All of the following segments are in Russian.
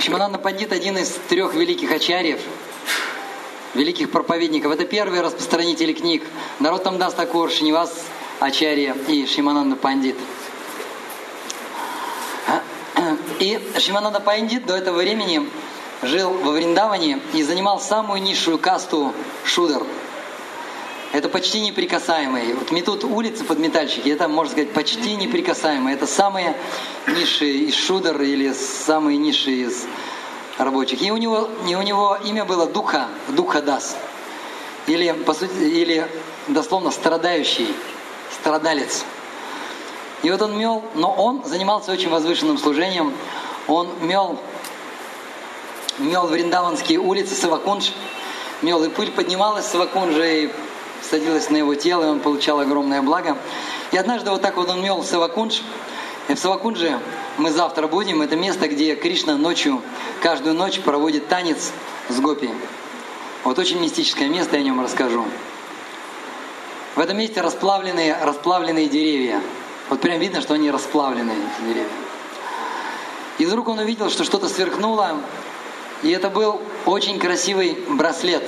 Шимананда Пандит один из трех великих ачарьев, великих проповедников. Это первые распространители книг. Народ там даст Такур, Шинивас Ачарья и Шимананда Пандит. И Шимананда Пандит до этого времени жил во Вриндаване и занимал самую низшую касту шудер. Это почти неприкасаемые. Вот метут улицы подметальщики, это, можно сказать, почти неприкасаемые. Это самые низшие из шудер или самые низшие из рабочих. И у него, и у него имя было Духа, Духа Дас. Или, по сути, или дословно страдающий, страдалец. И вот он мел, но он занимался очень возвышенным служением. Он мел, мел Вриндаванские улицы Савакунж, мел, и пыль поднималась с Савакунжа и садилась на его тело, и он получал огромное благо. И однажды вот так вот он мел в Савакунж, и в Савакунже мы завтра будем. Это место, где Кришна ночью, каждую ночь проводит танец с гопи. Вот очень мистическое место, я о нем расскажу. В этом месте расплавленные, расплавленные деревья. Вот прям видно, что они расплавленные, эти деревья. И вдруг он увидел, что что-то сверкнуло, и это был очень красивый браслет.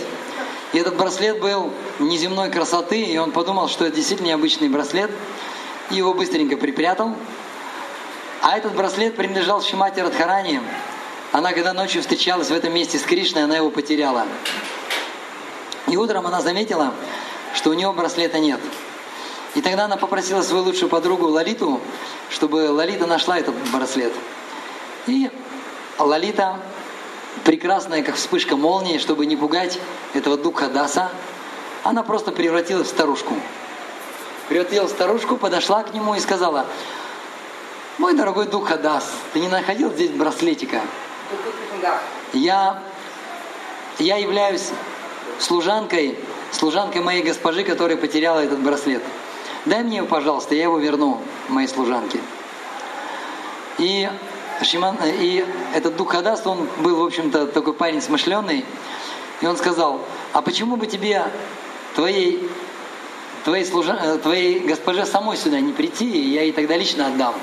И этот браслет был неземной красоты, и он подумал, что это действительно необычный браслет, и его быстренько припрятал, а этот браслет принадлежал Шимати Радхарани. Она, когда ночью встречалась в этом месте с Кришной, она его потеряла. И утром она заметила, что у него браслета нет. И тогда она попросила свою лучшую подругу Лалиту, чтобы Лалита нашла этот браслет. И Лалита, прекрасная, как вспышка молнии, чтобы не пугать этого духа Даса, она просто превратилась в старушку. Превратилась в старушку, подошла к нему и сказала, мой дорогой дух Адас, ты не находил здесь браслетика? Я, я являюсь служанкой, служанкой моей госпожи, которая потеряла этот браслет. Дай мне его, пожалуйста, я его верну моей служанке. И, Шиман, и этот дух Адас, он был, в общем-то, такой парень смышленый. И он сказал, а почему бы тебе, твоей, твоей, служа, твоей госпоже самой сюда не прийти, и я ей тогда лично отдам.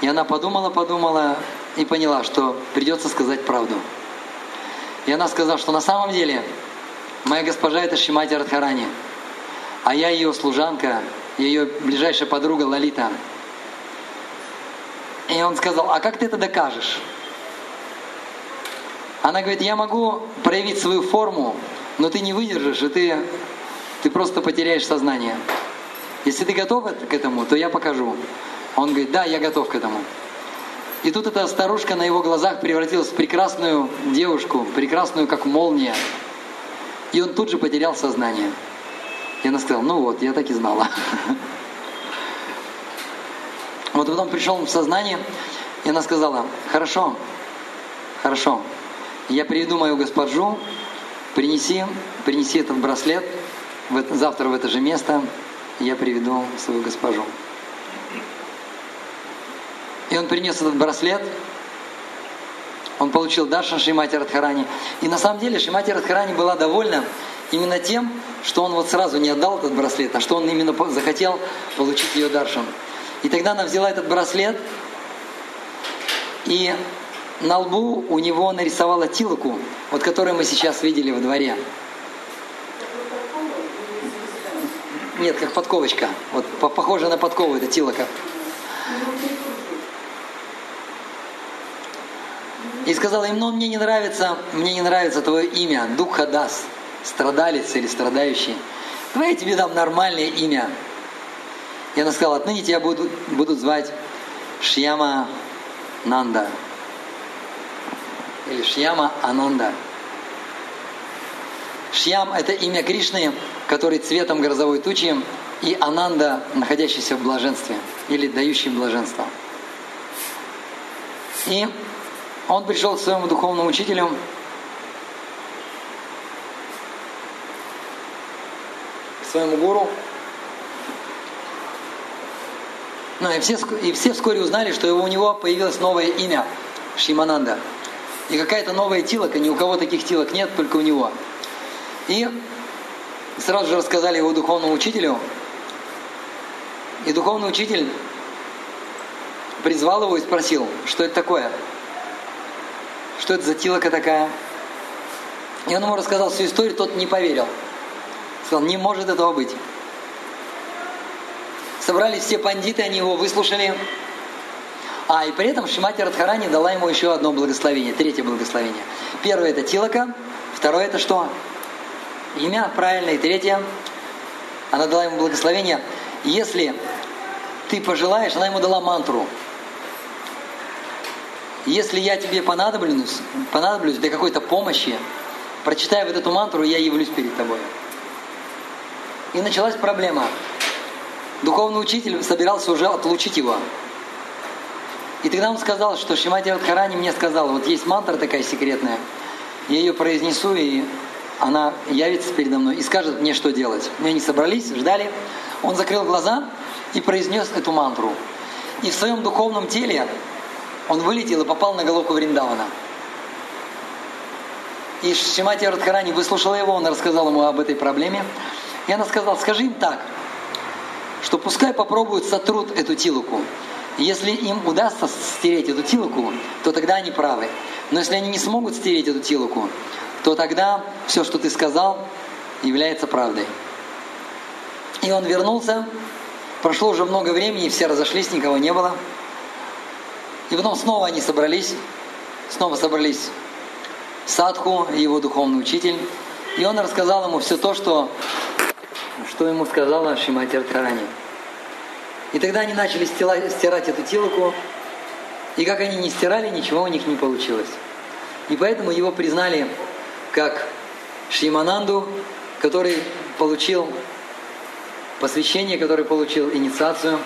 И она подумала, подумала и поняла, что придется сказать правду. И она сказала, что на самом деле моя госпожа это Шимати Радхарани, а я ее служанка, ее ближайшая подруга Лалита. И он сказал, а как ты это докажешь? Она говорит, я могу проявить свою форму, но ты не выдержишь, и ты, ты просто потеряешь сознание. Если ты готов к этому, то я покажу. Он говорит, да, я готов к этому. И тут эта старушка на его глазах превратилась в прекрасную девушку, прекрасную как молния. И он тут же потерял сознание. И она сказала, ну вот, я так и знала. Вот потом пришел в сознание, и она сказала, хорошо, хорошо, я приведу мою госпожу, принеси, принеси этот браслет в это, завтра в это же место, я приведу свою госпожу. И он принес этот браслет, он получил даршан Шимати Радхарани. И на самом деле Шимати Радхарани была довольна именно тем, что он вот сразу не отдал этот браслет, а что он именно захотел получить ее даршан. И тогда она взяла этот браслет, и на лбу у него нарисовала тилоку, вот которую мы сейчас видели во дворе. Нет, как подковочка. Вот похоже на подкову это тилока. И сказала им, но мне не нравится, мне не нравится твое имя, Духадас, страдалец или страдающий. Давай я тебе дам нормальное имя. И она сказала, отныне тебя будут, будут звать Шьяма Нанда. Или Шьяма Ананда. Шьям – это имя Кришны, который цветом грозовой тучи, и Ананда, находящийся в блаженстве, или дающий блаженство. И он пришел к своему духовному учителю, к своему гуру. Ну и все, и все вскоре узнали, что у него появилось новое имя Шимананда. И какая-то новая тилока, ни у кого таких тилок нет, только у него. И сразу же рассказали его духовному учителю. И духовный учитель призвал его и спросил, что это такое. что это за тилока такая. И он ему рассказал всю историю, тот не поверил. Сказал, не может этого быть. Собрались все пандиты, они его выслушали. А, и при этом Шимати Радхарани дала ему еще одно благословение, третье благословение. Первое это Тилака, второе это что? Имя правильное, и третье, она дала ему благословение. Если ты пожелаешь, она ему дала мантру. Если я тебе понадоблюсь, понадоблюсь для какой-то помощи, прочитай вот эту мантру, я явлюсь перед тобой. И началась проблема. Духовный учитель собирался уже отлучить его. И тогда он сказал, что Шимати Радхарани мне сказал, вот есть мантра такая секретная, я ее произнесу, и она явится передо мной и скажет мне, что делать. И они собрались, ждали. Он закрыл глаза и произнес эту мантру. И в своем духовном теле он вылетел и попал на головку Вриндавана. И Шимати Радхарани выслушала его, он рассказал ему об этой проблеме. И она сказала, скажи им так, что пускай попробуют сотрут эту тилуку. Если им удастся стереть эту тилуку, то тогда они правы. Но если они не смогут стереть эту тилуку, то тогда все, что ты сказал, является правдой. И он вернулся, прошло уже много времени, все разошлись, никого не было. И потом снова они собрались, снова собрались Садху, его духовный учитель, и он рассказал ему все то, что, что ему сказала Шимати Радхарани. И тогда они начали стирать, эту тилоку, и как они не стирали, ничего у них не получилось. И поэтому его признали как Шимананду, который получил посвящение, который получил инициацию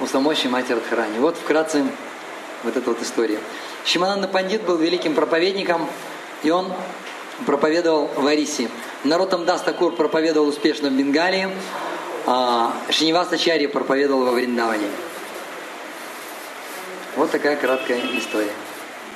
у самой Шимати Радхарани. Вот вкратце вот эта вот история. Шимананда Пандит был великим проповедником, и он проповедовал в Арисе. Наротам Дастакур проповедовал успешно в Бенгалии, а Шиниваса Чарья проповедовал во Вриндаване. Вот такая краткая история.